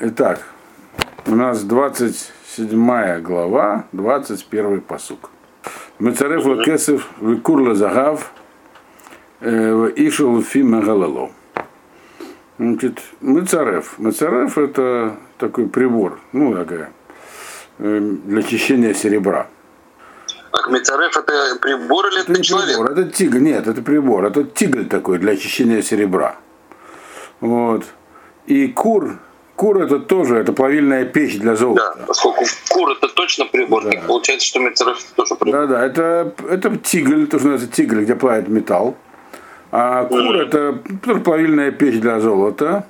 Итак, у нас 27 глава, 21 посук. Мецарев лакесов викурла загав ишел фи магалало. Значит, мецарев. Мецарев это такой прибор, ну такая, для чищения серебра. Так, Мецарев это прибор или это, Это человек? прибор, это тигль, нет, это прибор, это тигль такой для очищения серебра. Вот. И кур, кур это тоже, это плавильная печь для Да, золота. поскольку кур это точно прибор, так получается, что Мецарев тоже прибор. Да, да, это, это тигль, то, что называется тигль, где плавит металл. А кур это тоже плавильная печь для золота.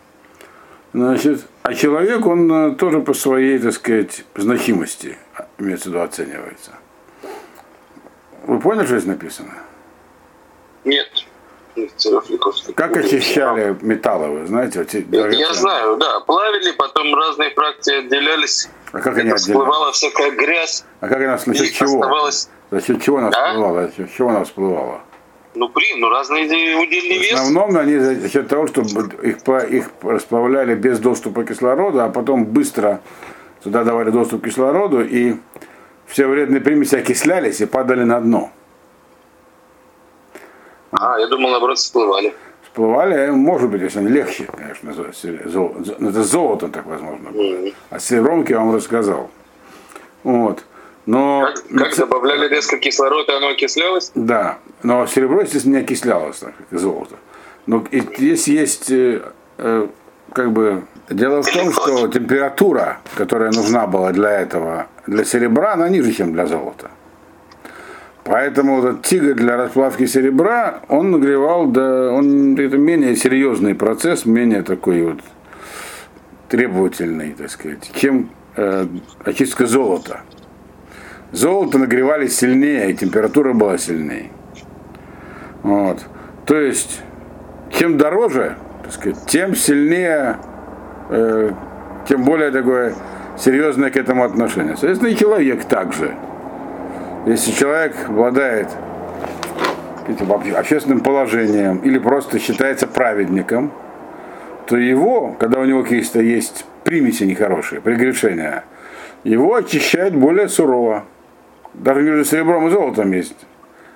Значит, а человек, он э, тоже по своей, так сказать, значимости, имеется в виду, оценивается. Вы поняли, что здесь написано? Нет. Как очищали металлы, вы знаете? вот Я, знаю, да, плавили, потом разные фракции отделялись, А как они всплывала всякая грязь, А как она, за счет чего? оставалось, За счет чего она А? всплывала? За счет чего она всплывала? ну блин, ну разные удельный В вес. основном они за счет того, что их, их расплавляли без доступа кислорода, а потом быстро туда давали доступ к кислороду, и все вредные примеси окислялись и падали на дно. А, я думал, наоборот, всплывали. Всплывали, может быть, если они легче, конечно, зо- се- зо- зо- это с золотом так возможно было. А с серебром я вам рассказал. Вот. Но, Как, как добавляли резко кислород, и оно окислялось? Да, но серебро, естественно, не окислялось так, как и золото. Но здесь есть, э, э, как бы, дело в том, что температура, которая нужна была для этого, для серебра, она ниже, чем для золота. Поэтому этот тигр для расплавки серебра, он нагревал, да, он это менее серьезный процесс, менее такой вот требовательный, так сказать, чем э, очистка золота. Золото нагревали сильнее, и температура была сильнее. Вот. То есть, чем дороже, так сказать, тем сильнее, э, тем более такое серьезное к этому отношение. Соответственно, и человек также. Если человек обладает этим обще- общественным положением или просто считается праведником, то его, когда у него какие-то есть примеси нехорошие, прегрешения, его очищают более сурово. Даже между серебром и золотом есть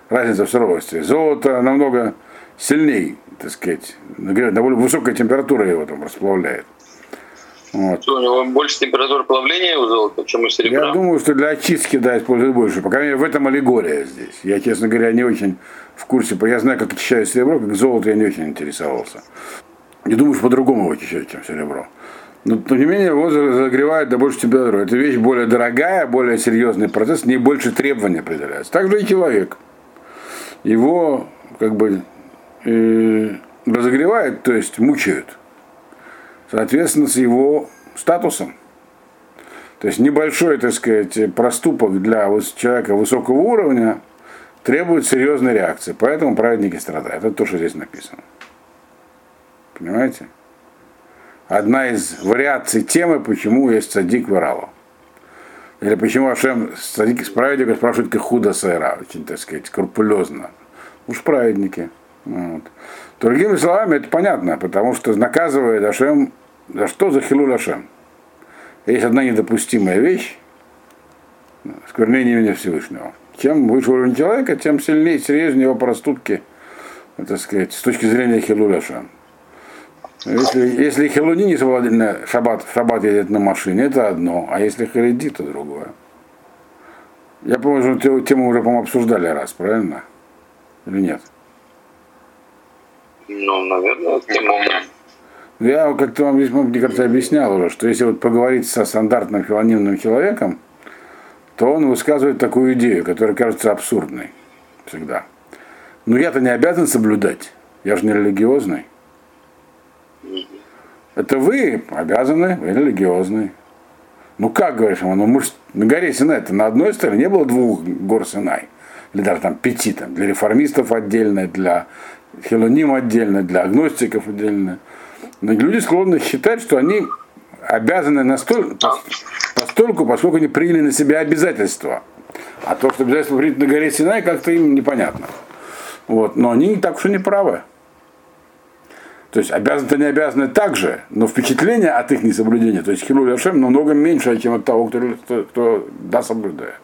разница в суровости. Золото намного сильнее, так сказать, на более высокая температура его там расплавляет. Вот. Что, у него больше температура плавления у золота, чем у серебра? Я думаю, что для очистки, да, используют больше. По крайней мере, в этом аллегория здесь. Я, честно говоря, не очень в курсе. Я знаю, как очищают серебро, как золото я не очень интересовался. Не думаю, что по-другому его очищают, чем серебро. Но, тем не менее, его за- загревают до большей температуры. Это вещь более дорогая, более серьезный процесс, не больше требований определяется. Так же и человек. Его как бы э, разогревают, то есть мучают. Соответственно, с его статусом. То есть небольшой, так сказать, проступок для человека высокого уровня требует серьезной реакции. Поэтому праведники страдают. Это то, что здесь написано. Понимаете? Одна из вариаций темы, почему есть садик варава. Или почему Ашем садик с праведника спрашивает как худо сайра, очень, так сказать, скрупулезно. Уж праведники. Вот. Другими словами, это понятно, потому что наказывает Ашем за что? За хилуль Ашем. Есть одна недопустимая вещь, сквернение имени Всевышнего. Чем выше уровень человека, тем сильнее, серьезнее его проступки, ну, так сказать, с точки зрения хилуля Ашем. Если, если хилуни не свободны, шаббат, в шаббат едет на машине, это одно, а если хариди, то другое. Я помню, что тему уже, по-моему, обсуждали раз, правильно? Или нет? Ну, наверное, не помню. Я как-то вам, видимо, мне кажется, объяснял уже, что если вот поговорить со стандартным филонимным человеком, то он высказывает такую идею, которая кажется абсурдной всегда. Но я-то не обязан соблюдать, я же не религиозный. Это вы обязаны, вы религиозный. Ну как, говоришь, ему, ну мы ж на горе Синай, это на одной стороне не было двух гор Синай, или даже там пяти, там, для реформистов отдельно, для хилоним отдельно, для агностиков отдельно. Но люди склонны считать, что они обязаны настолько, постольку, поскольку они приняли на себя обязательства. А то, что обязательство принято на горе Синай, как-то им непонятно. Вот. Но они так уж и не правы. То есть обязаны-то не обязаны так же, но впечатление от их несоблюдения, то есть Хилуль Ашем намного меньше, чем от того, кто, кто, кто да, соблюдает.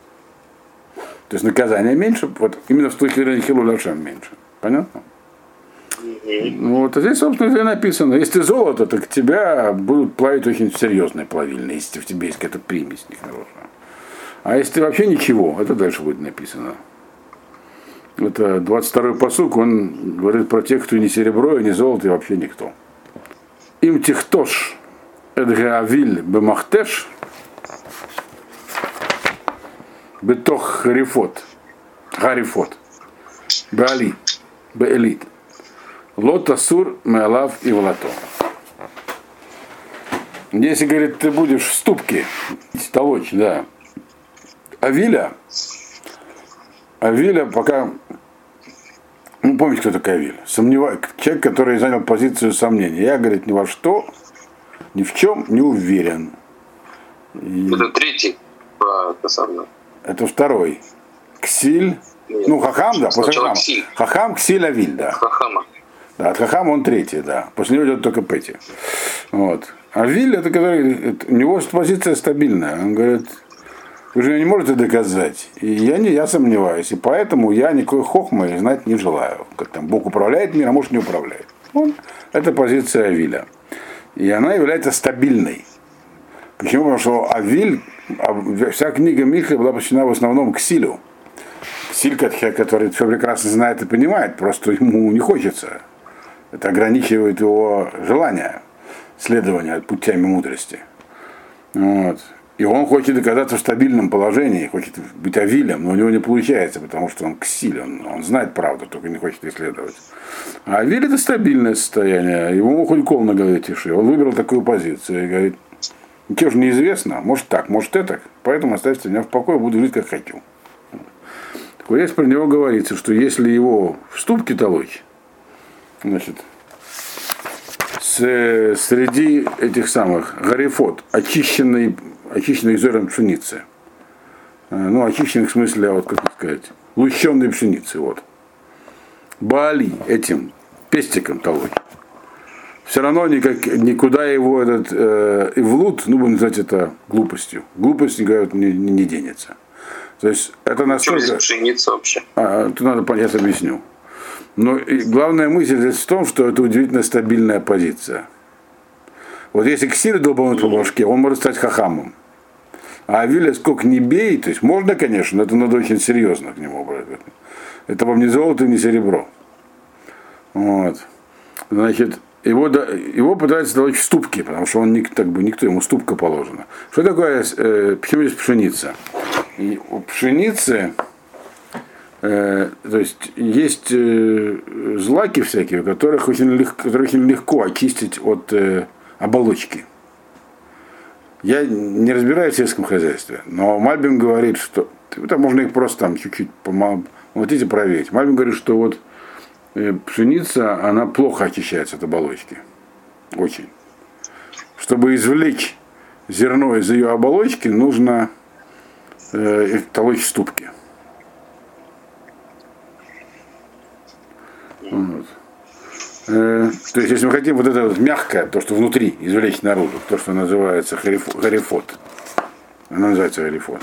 То есть наказание меньше, вот именно с точки зрения Хилуль Ашем меньше. Понятно? Ну, вот здесь, собственно, и написано, если золото, так тебя будут плавить очень серьезные плавильные, если в тебе есть какая-то примесь наружу. А если вообще ничего, это дальше будет написано. Это 22-й посук, он говорит про тех, кто не серебро, и не золото, и вообще никто. Им техтош эдгаавиль бемахтеш бетох харифот, харифот, беали, беэлит. Лотасур, Мелав и Влато. Если, говорит, ты будешь в ступке толочь, да. Авиля, Авиля пока, ну помните, кто такой Авиль? Сомневаюсь, человек, который занял позицию сомнения. Я, говорит, ни во что, ни в чем не уверен. И... Это третий это, самое. это второй. Ксиль. Нет. Ну, Хахам, да, после Хахама. Ксиль. Хахам, Ксиль, Авиль, да. Хахама. Да, от Хахама он третий, да. После него идет только Пети. Вот. А Виль, это который, у него позиция стабильная. Он говорит, вы же не можете доказать. И я не я сомневаюсь. И поэтому я никакой хохмы знать не желаю. Как там Бог управляет миром, а может не управляет. Он, это позиция Авиля. И она является стабильной. Почему? Потому что Авиль, вся книга Миха была посвящена в основном к Силю. Силь, который все прекрасно знает и понимает, просто ему не хочется. Это ограничивает его желание следования путями мудрости. Вот. И он хочет оказаться в стабильном положении, хочет быть авилем, но у него не получается, потому что он ксиль, он, он знает правду, только не хочет исследовать. А авиль это стабильное состояние, ему хоть кол на голове тиши. Он выбрал такую позицию и говорит, ничего же неизвестно, может так, может это, поэтому оставьте меня в покое, буду жить как хочу. Так вот про него говорится, что если его в ступке толочь, значит, с, среди этих самых гарифот, очищенный, очищенных зерен пшеницы. Э, ну, очищенных в смысле, вот как сказать, лущенной пшеницы, вот. Бали этим пестиком толочь. Все равно никак, никуда его этот э, ивлут, ну, будем называть это глупостью. Глупость, говорят, не, не денется. То есть это настолько... пшеница вообще? А, тут надо понять, объясню. Но главная мысль здесь в том, что это удивительно стабильная позиция. Вот если Ксир долбануть по башке, он может стать хахамом. А Авиля сколько не бей, то есть можно, конечно, но это надо очень серьезно к нему брать. Это вам не золото, не серебро. Вот. Значит, его, его пытаются давать ступки, потому что он так бы никто, ему ступка положена. Что такое, э, пшеница? И у пшеницы Э, то есть есть э, злаки всякие, которых очень легко, которые очень легко очистить от э, оболочки. Я не разбираюсь в сельском хозяйстве, но Мальбин говорит, что там можно их просто там чуть-чуть хотите проверить. Мальбин говорит, что вот пшеница, она плохо очищается от оболочки. Очень. Чтобы извлечь зерно из ее оболочки, нужно э, толочь ступки. Вот. Э, то есть, если мы хотим вот это вот мягкое, то, что внутри, извлечь наружу, то, что называется гарифот, оно называется гарифот.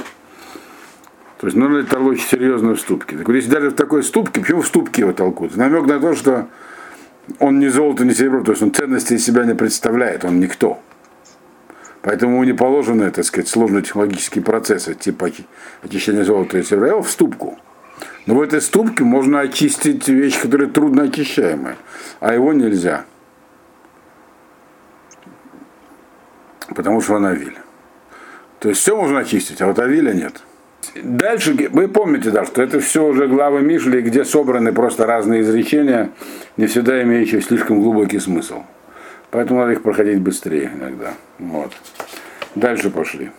То есть нужно толочь серьезно в ступке. Так вот, если даже в такой ступке, почему в ступке его толкут? Намек на то, что он не золото, не серебро, то есть он ценности из себя не представляет, он никто. Поэтому ему не положены, так сказать, сложные технологические процессы, типа очищения золота и серебра, его в ступку. Но в этой ступке можно очистить вещи, которые трудно очищаемые, а его нельзя. Потому что он авиль. То есть все можно очистить, а вот авиля нет. Дальше, вы помните, да, что это все уже главы Мишли, где собраны просто разные изречения, не всегда имеющие слишком глубокий смысл. Поэтому надо их проходить быстрее иногда. Вот. Дальше пошли.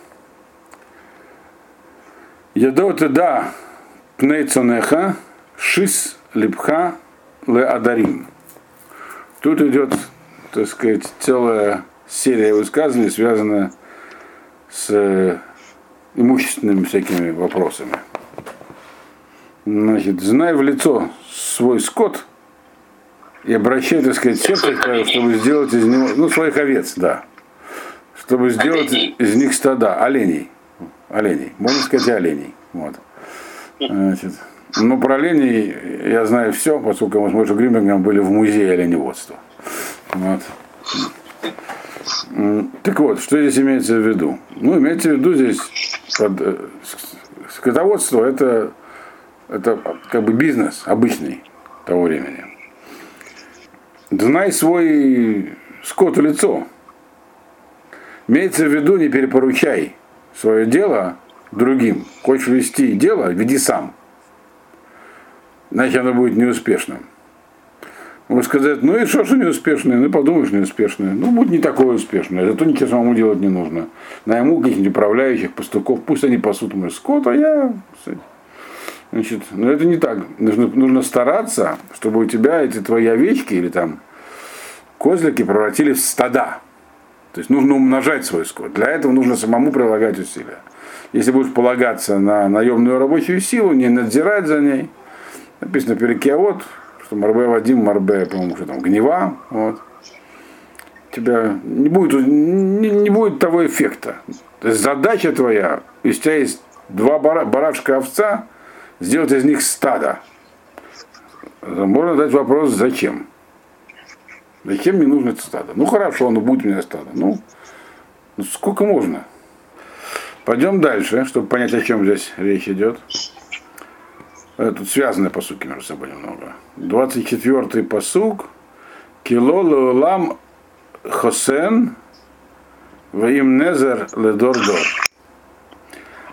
Ядоты, да, Пнейцонеха Шис Липха Ле Адарим. Тут идет, так сказать, целая серия высказываний, связанная с имущественными всякими вопросами. Значит, знай в лицо свой скот И обращай, так сказать, сердце твое, чтобы сделать из него, ну, своих овец, да. Чтобы сделать Оленей. из них стада, оленей. Оленей. Можно сказать, оленей. Вот. Значит, ну, про оленей я знаю все, поскольку мы с Мойшей Гримбергом были в музее оленеводства. Вот. Так вот, что здесь имеется в виду? Ну, имеется в виду здесь под, э, скотоводство это, это как бы бизнес обычный того времени. Знай свой скот лицо. Имеется в виду, не перепоручай свое дело другим. Хочешь вести дело, веди сам. Иначе оно будет неуспешным. Можно сказать, ну и что, что неуспешное? Ну подумаешь, неуспешное. Ну, будет не такое успешное. Зато ничего самому делать не нужно. Найму каких-нибудь управляющих, пастухов, пусть они пасут мой скот, а я... Значит, но это не так. Нужно, нужно стараться, чтобы у тебя эти твои овечки или там козлики превратились в стада. То есть нужно умножать свой скот. Для этого нужно самому прилагать усилия. Если будешь полагаться на наемную рабочую силу, не надзирать за ней, написано перекеот, что Марбе Вадим, Марбе, по-моему, что там, гнева, вот. У тебя не будет, не, не будет того эффекта. То есть задача твоя, из тебя есть два бара, барашка овца, сделать из них стадо. Можно задать вопрос, зачем? Зачем мне нужно это стадо? Ну хорошо, ну будет у меня стадо. Ну, ну сколько можно? Пойдем дальше, чтобы понять, о чем здесь речь идет. Тут связаны посуки между собой немного. 24-й посук. Кило леулам хосен ваим незер ледор-дор.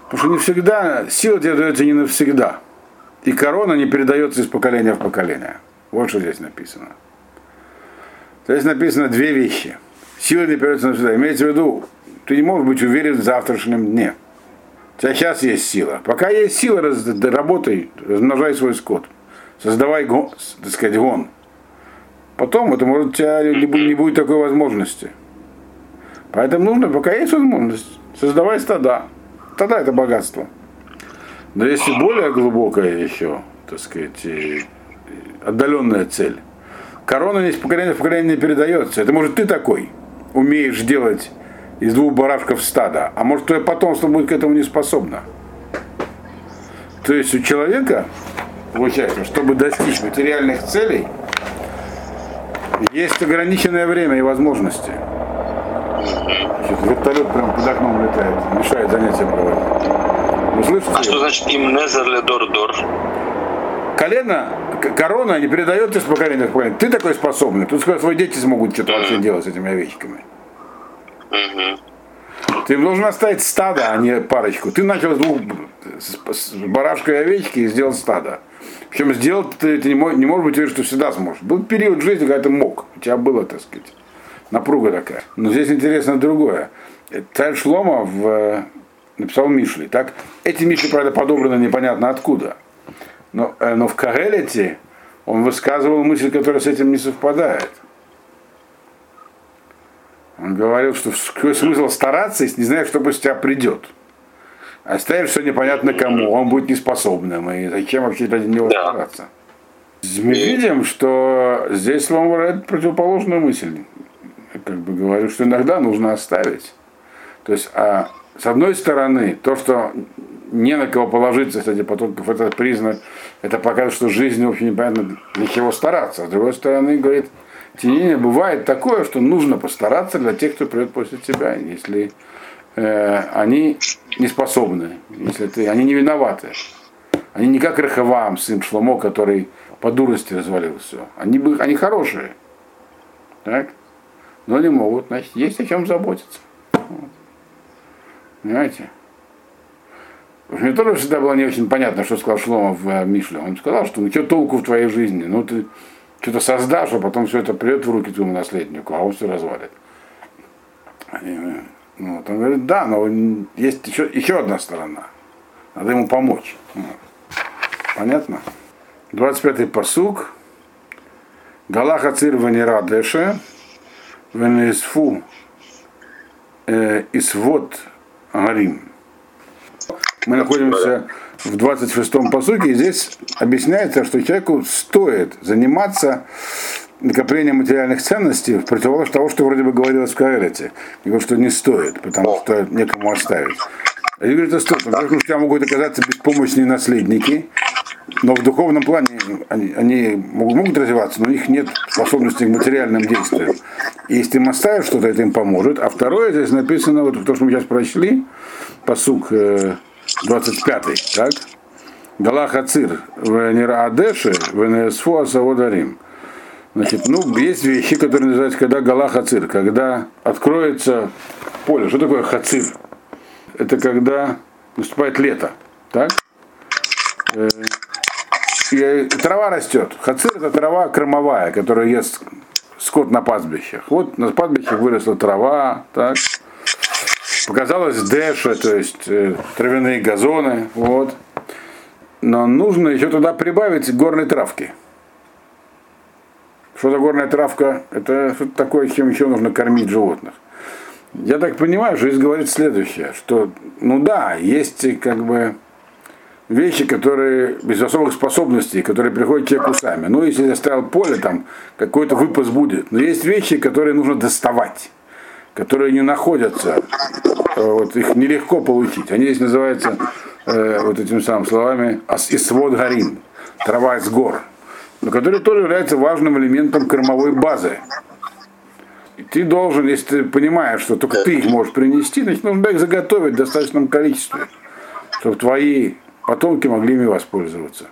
Потому что не всегда, сила тебе дается не навсегда. И корона не передается из поколения в поколение. Вот что здесь написано. Здесь написано две вещи. Сила не передается навсегда. Имеется в виду, ты не можешь быть уверен в завтрашнем дне. У тебя сейчас есть сила. Пока есть сила, раз- работай, размножай свой скот. Создавай, гон, так сказать, гон. Потом это может у тебя не будет, такой возможности. Поэтому нужно, пока есть возможность, создавай стада. Тогда это богатство. Но если более глубокая еще, так сказать, отдаленная цель, корона не из поколения в поколение не передается. Это может ты такой умеешь делать из двух барашков стада, а может твое потомство будет к этому не способно. То есть у человека, получается, чтобы достичь материальных целей, есть ограниченное время и возможности. Значит, вертолет прямо под окном летает, мешает занятиям проводить. Вы слышите? А что значит им незер ледор дор? колено, корона не передается из поколения в поколение. Ты такой способный. Тут скоро твои дети смогут что-то вообще делать с этими овечками. Ты должен оставить стадо, а не парочку. Ты начал с двух с, барашкой и овечки и сделал стадо. Причем сделать ты, ты не, не можешь быть уверен, что всегда сможешь. Был период жизни, когда ты мог. У тебя было, так сказать, напруга такая. Но здесь интересно другое. Царь Шлома в, написал Мишли. Так? Эти Мишли, правда, подобраны непонятно откуда. Но, э, но в Кагелете он высказывал мысль, которая с этим не совпадает. Он говорил, что какой смысл стараться, если не знаешь, что после тебя придет. Оставишь все непонятно кому, он будет неспособным. И зачем вообще ради него Да. стараться? Мы видим, что здесь Лом выражает противоположную мысль. Я как бы говорю, что иногда нужно оставить. То есть, а, с одной стороны, то, что не на кого положиться среди потомков, это признак, это показывает, что жизнь вообще непонятно для чего стараться. А с другой стороны, говорит, тем не менее, бывает такое, что нужно постараться для тех, кто придет после тебя, если э, они не способны, если ты, они не виноваты. Они не как Рахавам, сын Шломо, который по дурости развалил все. Они, бы, они хорошие. Так? Но не могут, значит, есть о чем заботиться. Вот. Понимаете? Мне тоже всегда было не очень понятно, что сказал Шлома в э, Мишле. Он сказал, что ну что толку в твоей жизни? Ну ты что-то создашь, а потом все это придет в руки твоему наследнику, а он все развалит. И, ну, вот он говорит, да, но есть еще, еще одна сторона. Надо ему помочь. Понятно? 25-й посук. Галаха цир венера деше, венесфу э, исвод гарим. Мы находимся в 26-м посуке, и здесь объясняется, что человеку стоит заниматься накопление материальных ценностей в противоположность того, что вроде бы говорилось в Каэлете. Говорит, что не стоит, потому что некому оставить. Они говорят, это стоит, потому что у тебя могут оказаться беспомощные наследники, но в духовном плане они, они могут, могут развиваться, но у них нет способности к материальным действиям. И если им оставят что-то, это им поможет. А второе, здесь написано, вот то, что мы сейчас прочли, посук э, 25, так? Галах Ацир, Венера Адеши, Венесфу Асаводарим. Значит, ну, есть вещи, которые называются, когда Галах Ацир, когда откроется поле. Что такое Хацир? Это когда наступает лето, так? Э, и трава растет. Хацир это трава кормовая, которая ест скот на пастбищах. Вот на пастбищах выросла трава, так. Показалось дэша, то есть э, травяные газоны, вот. Но нужно еще туда прибавить горной травки. Что за горная травка? Это что-то такое, чем еще нужно кормить животных. Я так понимаю, что здесь говорит следующее, что, ну да, есть как бы вещи, которые без особых способностей, которые приходят человеку сами. Ну, если я оставил поле, там какой-то выпас будет. Но есть вещи, которые нужно доставать, которые не находятся, э, вот их нелегко получить. Они здесь называются э, вот этими самыми словами «исвод гарин», трава из гор, но которые тоже являются важным элементом кормовой базы. И ты должен, если ты понимаешь, что только ты их можешь принести, значит, нужно их заготовить в достаточном количестве, чтобы твои потомки могли ими воспользоваться.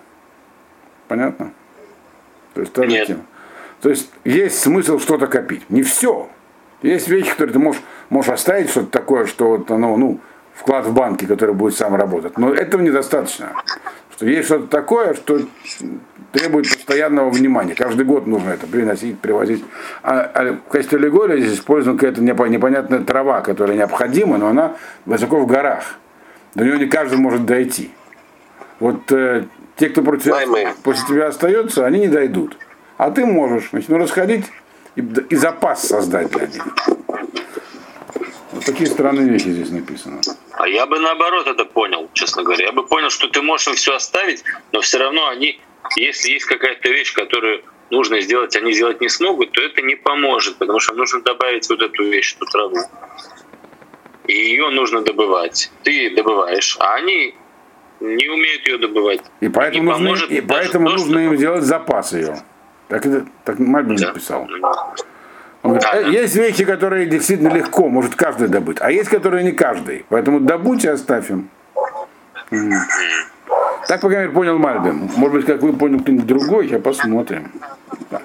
Понятно? То есть, Нет. То есть есть смысл что-то копить. Не все. Есть вещи, которые ты можешь, можешь оставить, что-то такое, что вот оно, ну, вклад в банке, который будет сам работать. Но этого недостаточно. Что есть что-то такое, что требует постоянного внимания. Каждый год нужно это приносить, привозить. А, а в качестве аллегории здесь используется какая-то непонятная трава, которая необходима, но она высоко в горах. До нее не каждый может дойти. Вот э, те, кто против, после тебя остается, они не дойдут. А ты можешь, значит, ну, расходить и, и запас создать для них. Вот такие странные вещи здесь написано. А я бы наоборот это понял, честно говоря. Я бы понял, что ты можешь им все оставить, но все равно они, если есть какая-то вещь, которую нужно сделать, они сделать не смогут, то это не поможет, потому что нужно добавить вот эту вещь, эту траву. И ее нужно добывать. Ты добываешь, а они не умеют ее добывать. И поэтому, нужно, и поэтому то, нужно что- им сделать запас ее. Так, это, так Мальбин написал. Он говорит, «Э, есть вещи, которые действительно легко, может каждый добыть, а есть, которые не каждый. Поэтому добудь и оставь им. Мгм. Так, по крайней мере, понял Мальбин. Может быть, как вы понял кто-нибудь другой, сейчас посмотрим. Да.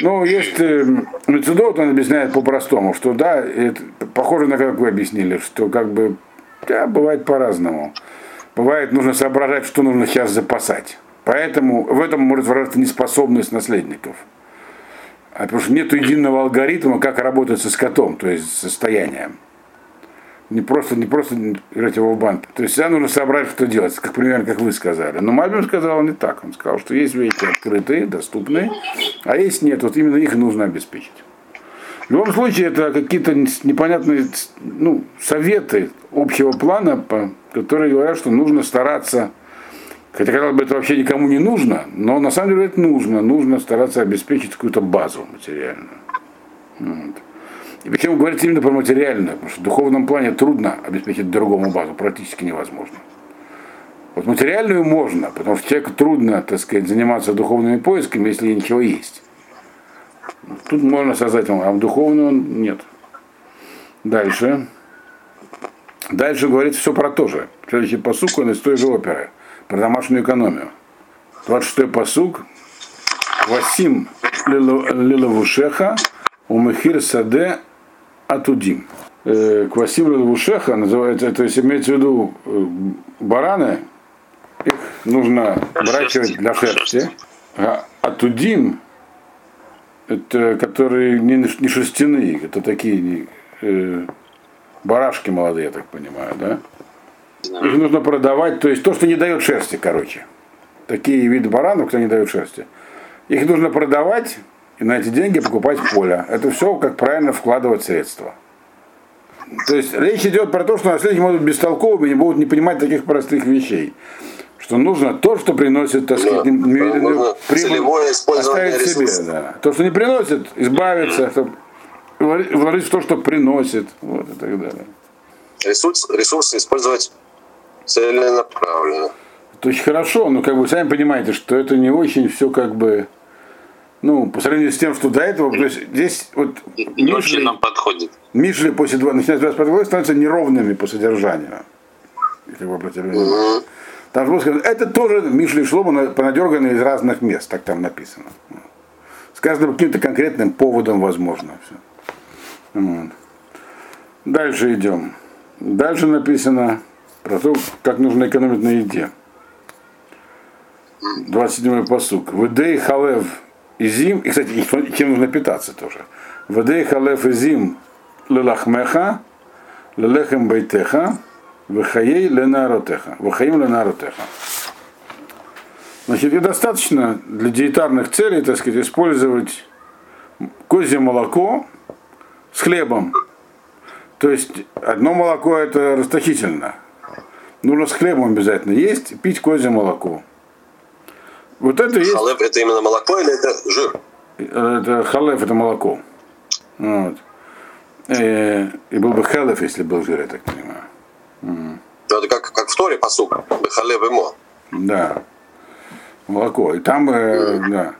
Ну, есть э, Мецедот, он объясняет по-простому, что да, это похоже на как вы объяснили, что как бы да, бывает по-разному. Бывает, нужно соображать, что нужно сейчас запасать. Поэтому в этом может выражаться неспособность наследников. А потому что нет единого алгоритма, как работать со скотом, то есть с состоянием. Не просто, не просто играть его в банк. То есть всегда нужно соображать, что делать, как примерно как вы сказали. Но Мальбим сказал не так. Он сказал, что есть вещи открытые, доступные, а есть нет. Вот именно их нужно обеспечить. В любом случае, это какие-то непонятные ну, советы общего плана, которые говорят, что нужно стараться, хотя казалось бы, это вообще никому не нужно, но на самом деле это нужно. Нужно стараться обеспечить какую-то базу материальную. Вот. И причем говорится именно про материальную, потому что в духовном плане трудно обеспечить другому базу, практически невозможно. Вот материальную можно, потому что человеку трудно, так сказать, заниматься духовными поисками, если ничего есть. Тут можно создать, а в духовную нет. Дальше. Дальше говорится все про то же. Следующий посук, он из той же оперы, про домашнюю экономию. 26-й посук. Васим лилавушеха умехир саде атудим. Э, Квасим лилавушеха называется, то есть имеется в виду э, бараны, их нужно выращивать для шерсти. Шерсти. А атудим, это которые не, не шерстяные, это такие не, э, барашки молодые, я так понимаю, да? Их нужно продавать, то есть то, что не дает шерсти, короче. Такие виды баранов, кто не дает шерсти. Их нужно продавать и на эти деньги покупать поле. Это все, как правильно вкладывать средства. То есть речь идет про то, что наследники могут быть бестолковыми не будут не понимать таких простых вещей. Что нужно то, что приносит, так сказать, Да. немедленную использование оставить себе, да. То, что не приносит, избавиться, чтобы вложить в то, что приносит, вот и так далее. Ресурс, ресурсы использовать целенаправленно. Это очень хорошо, но как бы сами понимаете, что это не очень все как бы, ну, по сравнению с тем, что до этого, то есть здесь вот Не Мишли, нам подходит. Мишли после два, начиная с 25 главы становятся неровными по содержанию. Если вы обратили внимание. Там же сказано, это тоже Мишли и Шлома на- понадерганы из разных мест, так там написано. Сказано по каким-то конкретным поводом, возможно. Все. Вот. Дальше идем. Дальше написано про то, как нужно экономить на еде. 27 посук. Ведей халев и зим. И, кстати, чем нужно питаться тоже. Ведей халев и зим лелахмеха, лелехем бейтеха, вехаей ленаротеха. Вехаим ленаротеха. Значит, и достаточно для диетарных целей, так сказать, использовать козье молоко с хлебом. То есть одно молоко это расточительно. Нужно с хлебом обязательно есть, пить козье молоко. Вот это есть, Халеб это именно молоко или это жир? это халеф, это молоко. Вот. Э, И был бы халеф, если был жир, я так понимаю. Ну, это как, как в Торе посук. Халеб имо. Да. Молоко. И там, э, да.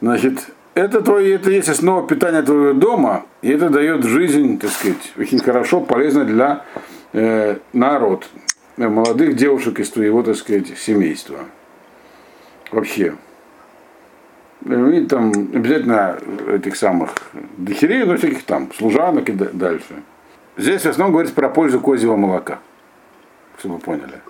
Значит, это твое, это есть основа питания твоего дома, и это дает жизнь, так сказать, очень хорошо, полезно для э, народ, молодых девушек из твоего, так сказать, семейства. Вообще. Э, И там обязательно этих самых дочерей, но всяких там, служанок и да- дальше. Здесь в основном говорится про пользу козьего молока. Чтобы вы поняли.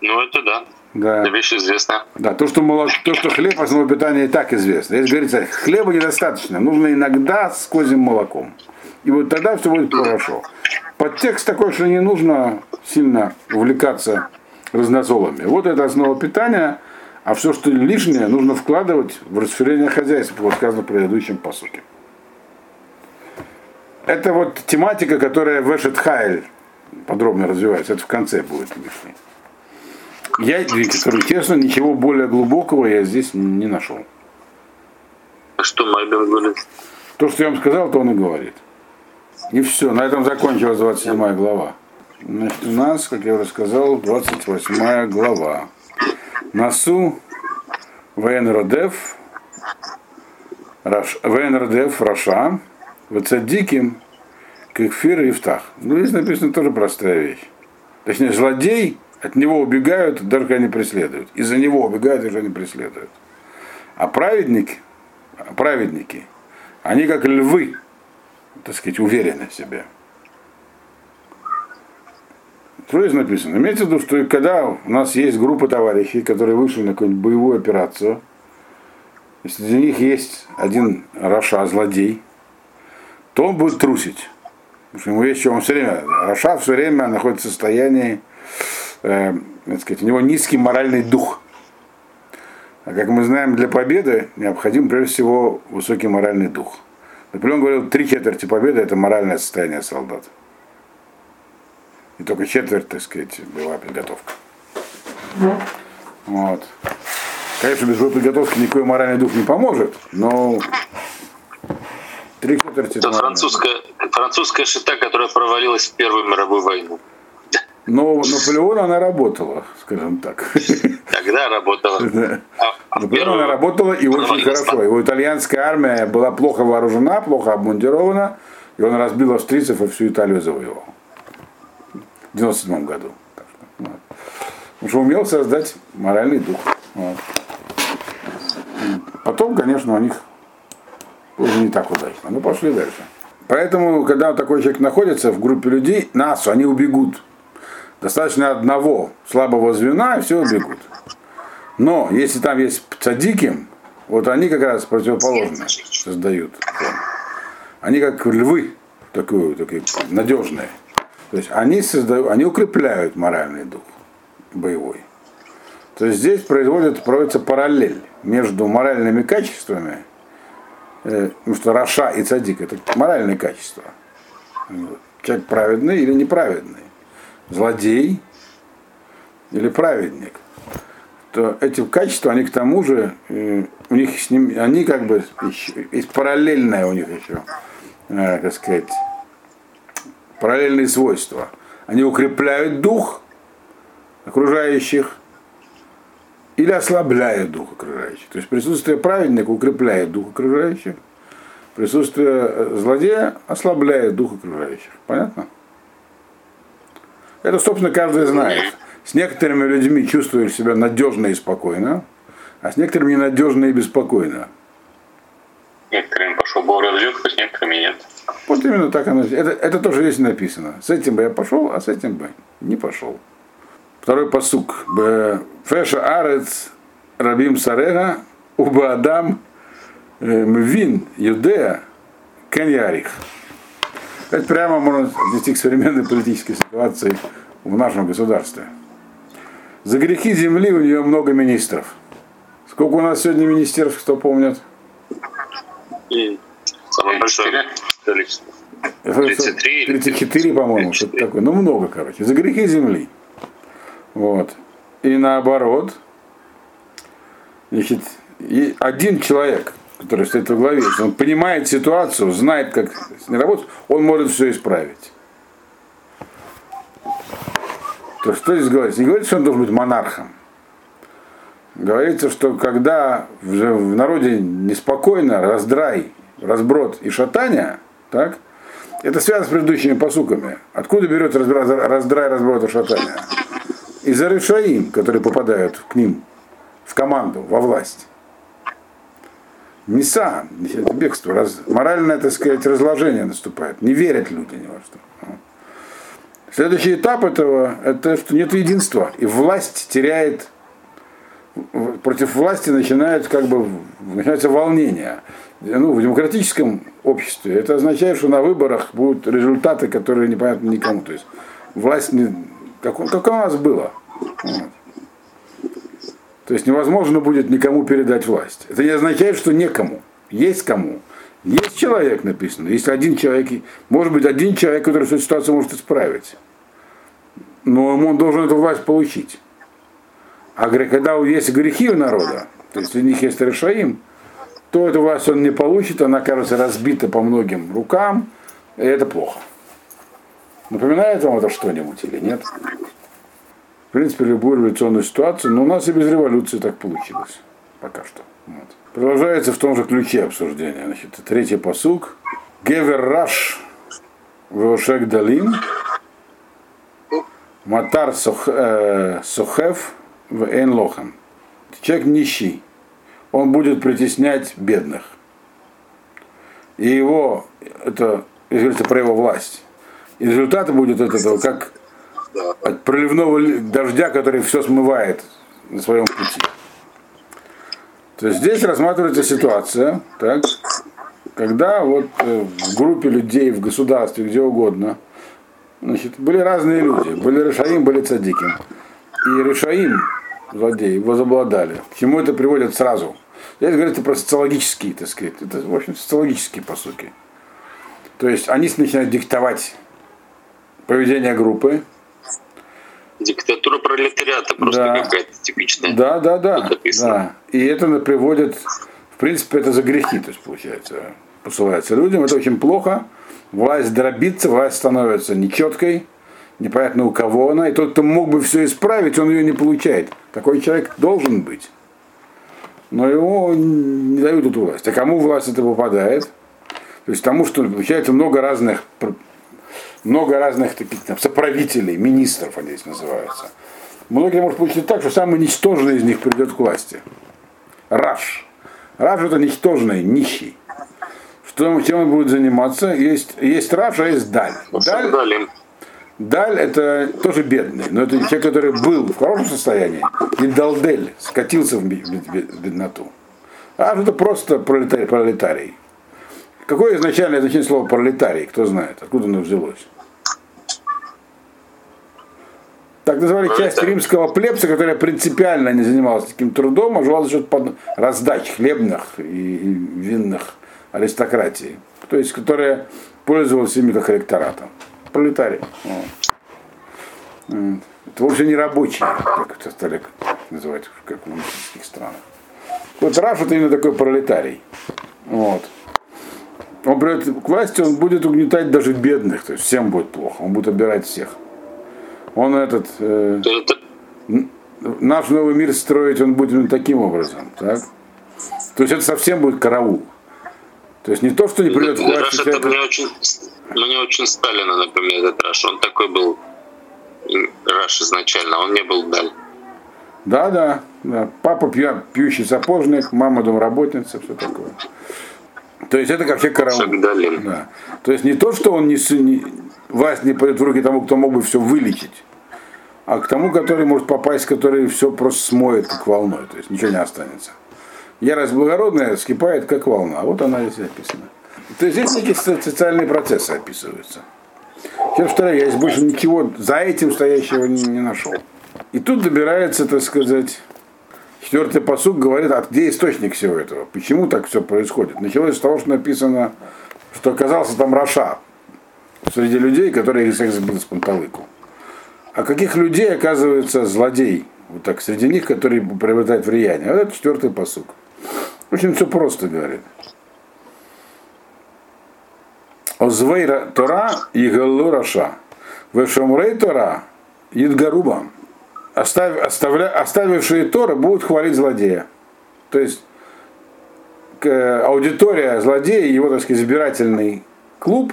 Ну, это да. Да. Эта вещь известна. Да, то, что, молоко, то, что хлеб основа питания и так известно. Если говорится, хлеба недостаточно, нужно иногда с козьим молоком. И вот тогда все будет хорошо. Подтекст такой, что не нужно сильно увлекаться разносолами. Вот это основа питания, а все, что лишнее, нужно вкладывать в расширение хозяйства, как сказано в предыдущем посуке. Это вот тематика, которая в Эшет Хайль подробно развивается. Это в конце будет лишнее. Я скажу честно, ничего более глубокого я здесь не нашел. А что Майбин говорит? То, что я вам сказал, то он и говорит. И все, на этом закончилась 27 глава. Значит, у нас, как я уже сказал, 28 глава. Насу Вейнродев, Раш, Вейнродев Раша, Вацадиким, Кекфир и Ифтах. Ну, здесь написано тоже простая вещь. Точнее, злодей, от него убегают, даже когда не преследуют. Из-за него убегают, даже не преследуют. А праведник, праведники, они как львы, так сказать, уверены в себе. Что здесь написано? Имеется в виду, что когда у нас есть группа товарищей, которые вышли на какую-нибудь боевую операцию, и среди них есть один רשע, злодей, то он будет трусить. Потому что ему есть что он все время, רשע все время находится в состоянии, э, так сказать, у него низкий моральный дух. А как мы знаем, для победы необходим прежде всего высокий моральный дух. Наполеон говорил, три четверти победы это моральное состояние солдат. И только четверть, так сказать, была подготовка. Вот. Конечно, без боевой подготовки никакой моральный дух не поможет, но три четверти Это французская, французская шита, которая провалилась в Первую мировую войну. Но Наполеон она работала, скажем так. Тогда работала. Да. А, а Наполеон она первую- работала и очень провалилась. хорошо. Его итальянская армия была плохо вооружена, плохо обмундирована, и он разбил австрийцев и всю Италию завоевал. В 97 году. Так что, вот. Потому что умел создать моральный дух. Вот. Потом, конечно, у них уже не так удачно. Ну, пошли дальше. Поэтому, когда такой человек находится в группе людей, нас, они убегут. Достаточно одного слабого звена, и все убегут. Но если там есть цадики, вот они как раз противоположно создают. Они как львы, такую, такие надежные. То есть они создают, они укрепляют моральный дух боевой. То есть здесь производит, проводится параллель между моральными качествами, э, потому что Раша и Цадик это моральные качества. Человек праведный или неправедный. Злодей или праведник, то эти качества, они к тому же, э, у них с ним, они как бы, еще, есть параллельное у них еще, э, как сказать, параллельные свойства. Они укрепляют дух окружающих или ослабляют дух окружающих. То есть присутствие праведника укрепляет дух окружающих, присутствие э, злодея ослабляет дух окружающих. Понятно? Это, собственно, каждый знает. С некоторыми людьми чувствуешь себя надежно и спокойно, а с некоторыми ненадежно и беспокойно. Некоторыми пошел Бог разведку, с некоторыми нет. Вот именно так оно. Это, это тоже здесь написано. С этим бы я пошел, а с этим бы не пошел. Второй посук. Феша арец рабим сарега уба адам э, мвин юдея кен Это прямо можно отнести к современной политической ситуации в нашем государстве. За грехи земли у нее много министров. Сколько у нас сегодня министерств, кто помнит? Самое большое количество. 33 34, по-моему, что-то такое. Ну, много, короче. За грехи земли. Вот. И наоборот, значит, и один человек, который стоит во главе, он понимает ситуацию, знает, как с ней работать, он может все исправить. То что здесь говорится? Не говорится, что он должен быть монархом. Говорится, что когда в народе неспокойно, раздрай, разброд и шатание, так, это связано с предыдущими посуками. Откуда берется раздрай, разброд и шатание? Из-за решаим, которые попадают к ним, в команду, во власть. Неса, это бегство, раз, моральное, так сказать, разложение наступает. Не верят люди ни во что. Следующий этап этого, это что нет единства. И власть теряет, против власти начинает как бы, начинается волнение. Ну, в демократическом обществе это означает, что на выборах будут результаты, которые непонятны никому. То есть власть не, как, как у нас было. Вот. То есть невозможно будет никому передать власть. Это не означает, что некому. Есть кому. Есть человек написано. Если один человек, может быть один человек, который эту ситуацию может исправить. Но он должен эту власть получить. А когда есть грехи у народа, то есть у них есть решаим, то эту власть он не получит, она кажется разбита по многим рукам, и это плохо. Напоминает вам это что-нибудь или нет? В принципе, любую революционную ситуацию, но у нас и без революции так получилось. Пока что. Вот. Продолжается в том же ключе обсуждения. Значит, третий посук. Гевер Раш Вошек Далим Матар э, Сохев в Эйн Лохан. Человек нищий. Он будет притеснять бедных. И его, это, говорится про его власть. И результат будет от этого, как от проливного дождя, который все смывает на своем пути. То есть здесь рассматривается ситуация, так, когда вот э, в группе людей, в государстве, где угодно, значит, были разные люди. Были Решаим, были Цадиким. И Решаим, злодеи, возобладали. К чему это приводит сразу? Здесь говорится про социологические, так сказать. Это, в общем, социологические посуки. То есть они начинают диктовать поведение группы, Диктатура пролетариата просто да. какая-то типичная. Да, да, да, да. И это приводит, в принципе, это за грехи, то есть получается, посылается людям. Это очень плохо. Власть дробится, власть становится нечеткой, непонятно у кого она. И тот, кто мог бы все исправить, он ее не получает. Такой человек должен быть. Но его не дают эту власть. А кому власть это попадает? То есть тому, что получается много разных много разных таких там, соправителей, министров они здесь называются. Многие может получить так, что самый ничтожный из них придет к власти. Раш. Раш это ничтожный, нищий. Что, чем он будет заниматься? Есть, есть Раш, а есть Даль. Даль, Даль это тоже бедный, но это человек, который был в хорошем состоянии. И Далдель скатился в бедноту. А это просто пролетарий. пролетарий. Какое изначальное значение слова пролетарий, кто знает, откуда оно взялось? Так называли часть римского плебса, которая принципиально не занималась таким трудом, а жила за счет раздач хлебных и винных аристократии. То есть, которая пользовалась ими как электоратом. Пролетарий. Вот. Это вовсе не рабочие, как это стали называть в коммунистических странах. Вот Раф это именно такой пролетарий. Вот. Он придет к власти, он будет угнетать даже бедных, то есть всем будет плохо, он будет отбирать всех. Он этот, э, наш новый мир строить, он будет именно таким образом, так? То есть это совсем будет караул. То есть не то, что не придет к власти. Раш это мне очень, мне очень Сталина напоминает этот Раш. Он такой был Раш изначально, он не был Даль. Да, да, да. Папа пью, пьющий сапожник, мама домработница, все такое. То есть это как все караул. Да. То есть не то, что он не, не власть не пойдет в руки тому, кто мог бы все вылечить, а к тому, который может попасть, который все просто смоет как волной, то есть ничего не останется. Ярость благородная скипает как волна. Вот она здесь описана. То есть здесь некие социальные процессы описываются. Я повторяю, я здесь больше ничего за этим стоящего не, не нашел. И тут добирается, так сказать, четвертый посуд говорит, а где источник всего этого? Почему так все происходит? Началось с того, что написано, что оказался там Раша среди людей, которые их всех забили с панталыку. А каких людей оказывается злодей? Вот так, среди них, которые приобретают влияние. Вот это четвертый посуд. Очень все просто говорит. Озвейра Тора и Раша. Вешомрей Тора Идгарубам оставив, оставля, оставившие Тора будут хвалить злодея. То есть аудитория злодея, его, так сказать, избирательный клуб,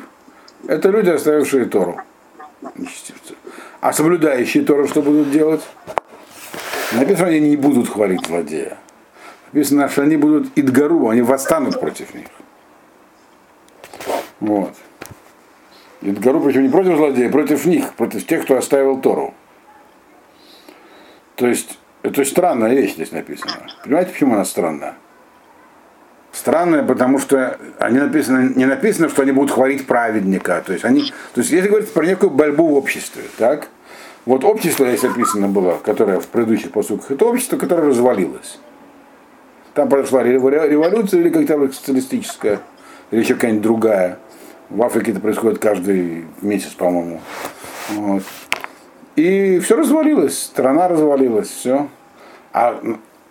это люди, оставившие Тору. А соблюдающие Тору что будут делать? Написано, они не будут хвалить злодея. Написано, что они будут идгару, они восстанут против них. Вот. Идгару, причем не против злодея, против них, против тех, кто оставил Тору. То есть, это странная вещь здесь написана. Понимаете, почему она странная? Странная, потому что они написаны, не написано, что они будут хвалить праведника. То есть, они, то есть если говорить про некую борьбу в обществе, так? Вот общество здесь описано было, которое в предыдущих посылках, это общество, которое развалилось. Там произошла революция или как-то социалистическая, или еще какая-нибудь другая. В Африке это происходит каждый месяц, по-моему. Вот. И все развалилось, страна развалилась, все. А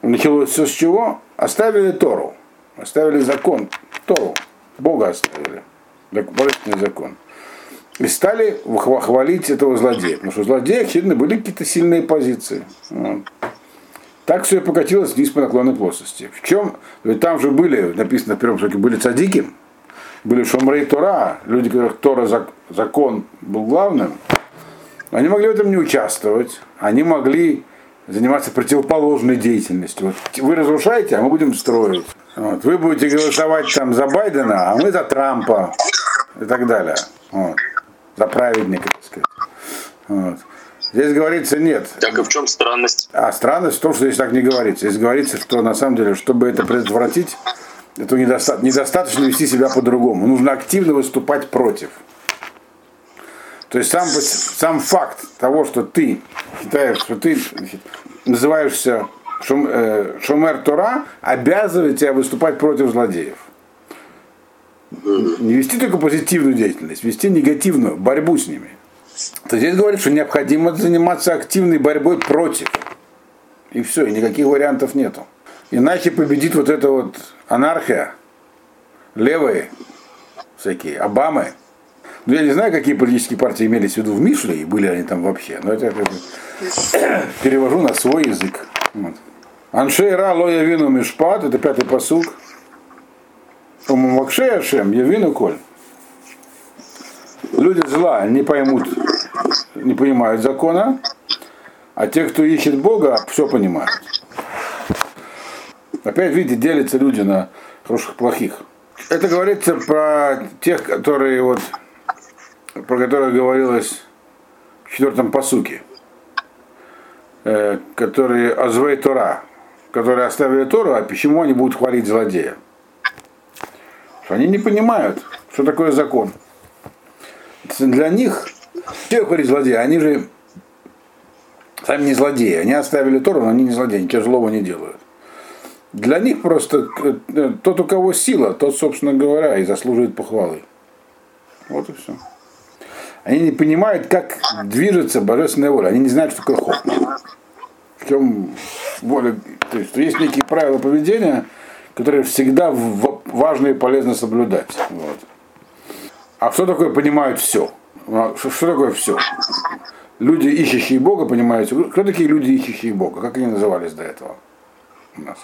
началось все с чего? Оставили Тору, оставили закон, Тору, Бога оставили, божественный закон. И стали хвалить этого злодея. Потому что у злодея, очевидно, были какие-то сильные позиции. Вот. Так все и покатилось вниз по наклонной плоскости. В чем? Ведь там же были, написано в первом сроке, были цадики, были шумрей Тора, люди, которых Тора закон был главным, они могли в этом не участвовать, они могли заниматься противоположной деятельностью. Вот вы разрушаете, а мы будем строить. Вот. Вы будете голосовать там за Байдена, а мы за Трампа и так далее. Вот. За праведника, так сказать. Вот. Здесь говорится нет. Так и в чем странность? А странность в том, что здесь так не говорится. Здесь говорится, что на самом деле, чтобы это предотвратить, это недостаточно, недостаточно вести себя по-другому. Нужно активно выступать против. То есть сам, сам факт того, что ты считаешь, что ты значит, называешься шум, э, Шумер Тора, обязывает тебя выступать против злодеев. Не вести только позитивную деятельность, вести негативную, борьбу с ними. То здесь говорит, что необходимо заниматься активной борьбой против. И все, и никаких вариантов нету. Иначе победит вот эта вот анархия, левые всякие, Обамы, ну, я не знаю, какие политические партии имелись в виду в Мишле, и были они там вообще, но это я как бы перевожу на свой язык. Вот. Аншейра лоя вину мишпат, это пятый посуг. Умамакшей Ашем, явину коль. Люди зла не поймут, не понимают закона, а те, кто ищет Бога, все понимают. Опять, видите, делятся люди на хороших и плохих. Это говорится про тех, которые вот про которое говорилось в четвертом посуке, э, которые Азвей Тора, которые оставили Тору, а почему они будут хвалить злодея? Они не понимают, что такое закон. Для них, все хвалить злодея, они же сами не злодеи. Они оставили Тору, но они не злодеи, ничего злого не делают. Для них просто э, тот, у кого сила, тот, собственно говоря, и заслуживает похвалы. Вот и все. Они не понимают, как движется божественная воля. Они не знают, что такое хохма. В чем воля. То есть есть некие правила поведения, которые всегда важно и полезно соблюдать. Вот. А что такое понимают все? А Что, что такое все? Люди, ищущие Бога, понимаете, кто такие люди, ищущие Бога? Как они назывались до этого у нас?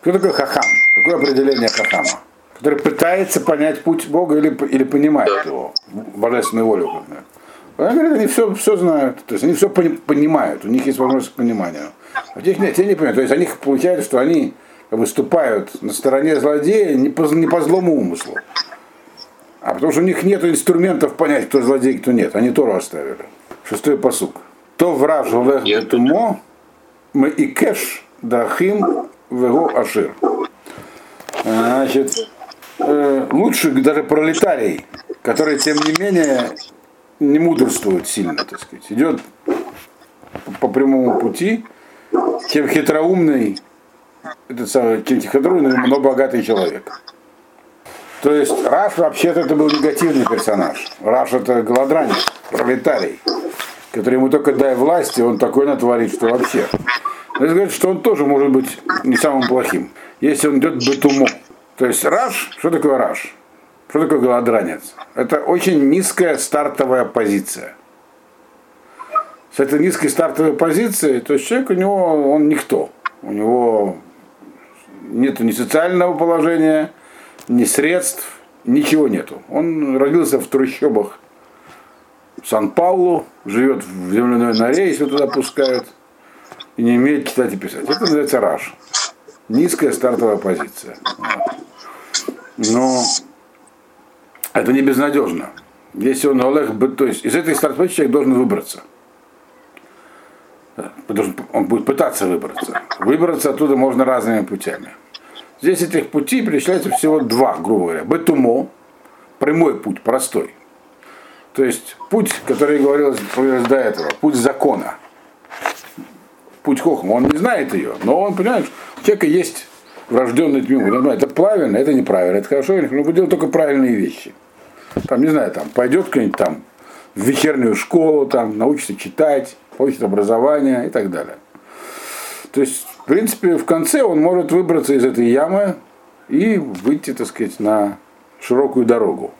Кто такой хахам? Какое определение хахама? Который пытается понять путь Бога или, или понимает его, божественную волю. например. Они говорят, они все, все знают, то есть они все пони- понимают, у них есть возможность к пониманию. А тех нет, те не понимают. То есть они получается, что они выступают на стороне злодея не по, не по злому умыслу. А потому что у них нет инструментов понять, кто злодей, кто нет. Они Тору оставили. Шестой посук. То враж влех бетумо, мы и кэш дахим вего ашир. Значит, э, даже пролетарий, который, тем не менее, не мудрствует сильно, так сказать, идет по, прямому пути, чем хитроумный, этот самый, чем хитроумный, но богатый человек. То есть Раш вообще-то это был негативный персонаж. Раш это голодранец, пролетарий, который ему только дай власти, он такой натворит, что вообще. Но это говорит, что он тоже может быть не самым плохим, если он идет бетумо. То есть Раш, что такое Раш? Что такое голодранец? Это очень низкая стартовая позиция. С этой низкой стартовой позиции, то есть человек у него, он никто. У него нет ни социального положения, ни средств, ничего нету. Он родился в трущобах Сан-Паулу, живет в земляной норе, если туда пускают, и не умеет читать и писать. Это называется раш. Низкая стартовая позиция. Вот. Но это не безнадежно. Если он Олег, то есть из этой стартовой человек должен выбраться. Должен- Он будет пытаться выбраться. Выбраться оттуда можно разными путями. Здесь этих путей перечисляется всего два, грубо говоря. Бетумо, прямой путь, простой. То есть путь, который говорилось, говорилось до этого, путь закона. Путь Хохма. Он не знает ее, но он понимает, что у человека есть врожденный тьму. Это правильно, это неправильно, это хорошо, или но будет делать только правильные вещи. Там, не знаю, там пойдет кто-нибудь там в вечернюю школу, там научится читать, получит образование и так далее. То есть, в принципе, в конце он может выбраться из этой ямы и выйти, так сказать, на широкую дорогу.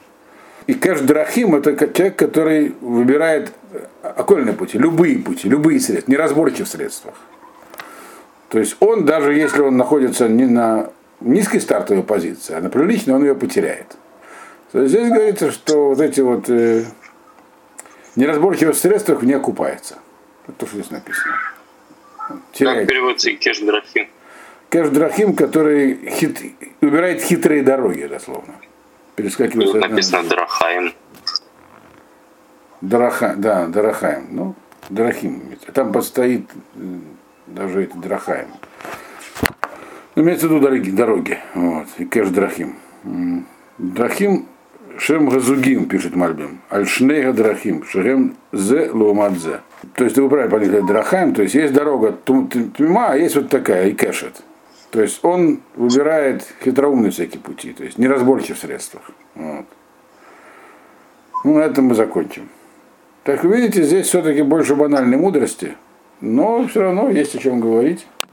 И Кэш Драхим это человек, который выбирает окольные пути, любые пути, любые средства, неразборчив в средствах. То есть он, даже если он находится не на низкой стартовой позиции, а на приличной, он ее потеряет. То есть здесь говорится, что вот эти вот э, неразборчивость в средствах не окупается. Это то, что здесь написано. Как Теряет. переводится Кеш Драхим? Кэш Драхим, который хит, выбирает хитрые дороги, дословно. Перескакивает Тут написано Драхаем. Дараха, да, Дарахаем. Ну, Дарахим. имеется. Там подстоит м, даже это Дарахаем. Ну, Имеется в виду дороги, дороги. Вот. И кэш Драхим. Драхим Шем Газугим, пишет Мальбим. Альшнейга Драхим. Шем Зе Луамадзе. То есть вы правильно поняли, Драхаем, то есть есть дорога тьма, а есть вот такая, и кэшет. То есть он выбирает хитроумные всякие пути, то есть неразборчив в средствах. Вот. Ну, на этом мы закончим. Так вы видите, здесь все-таки больше банальной мудрости, но все равно есть о чем говорить.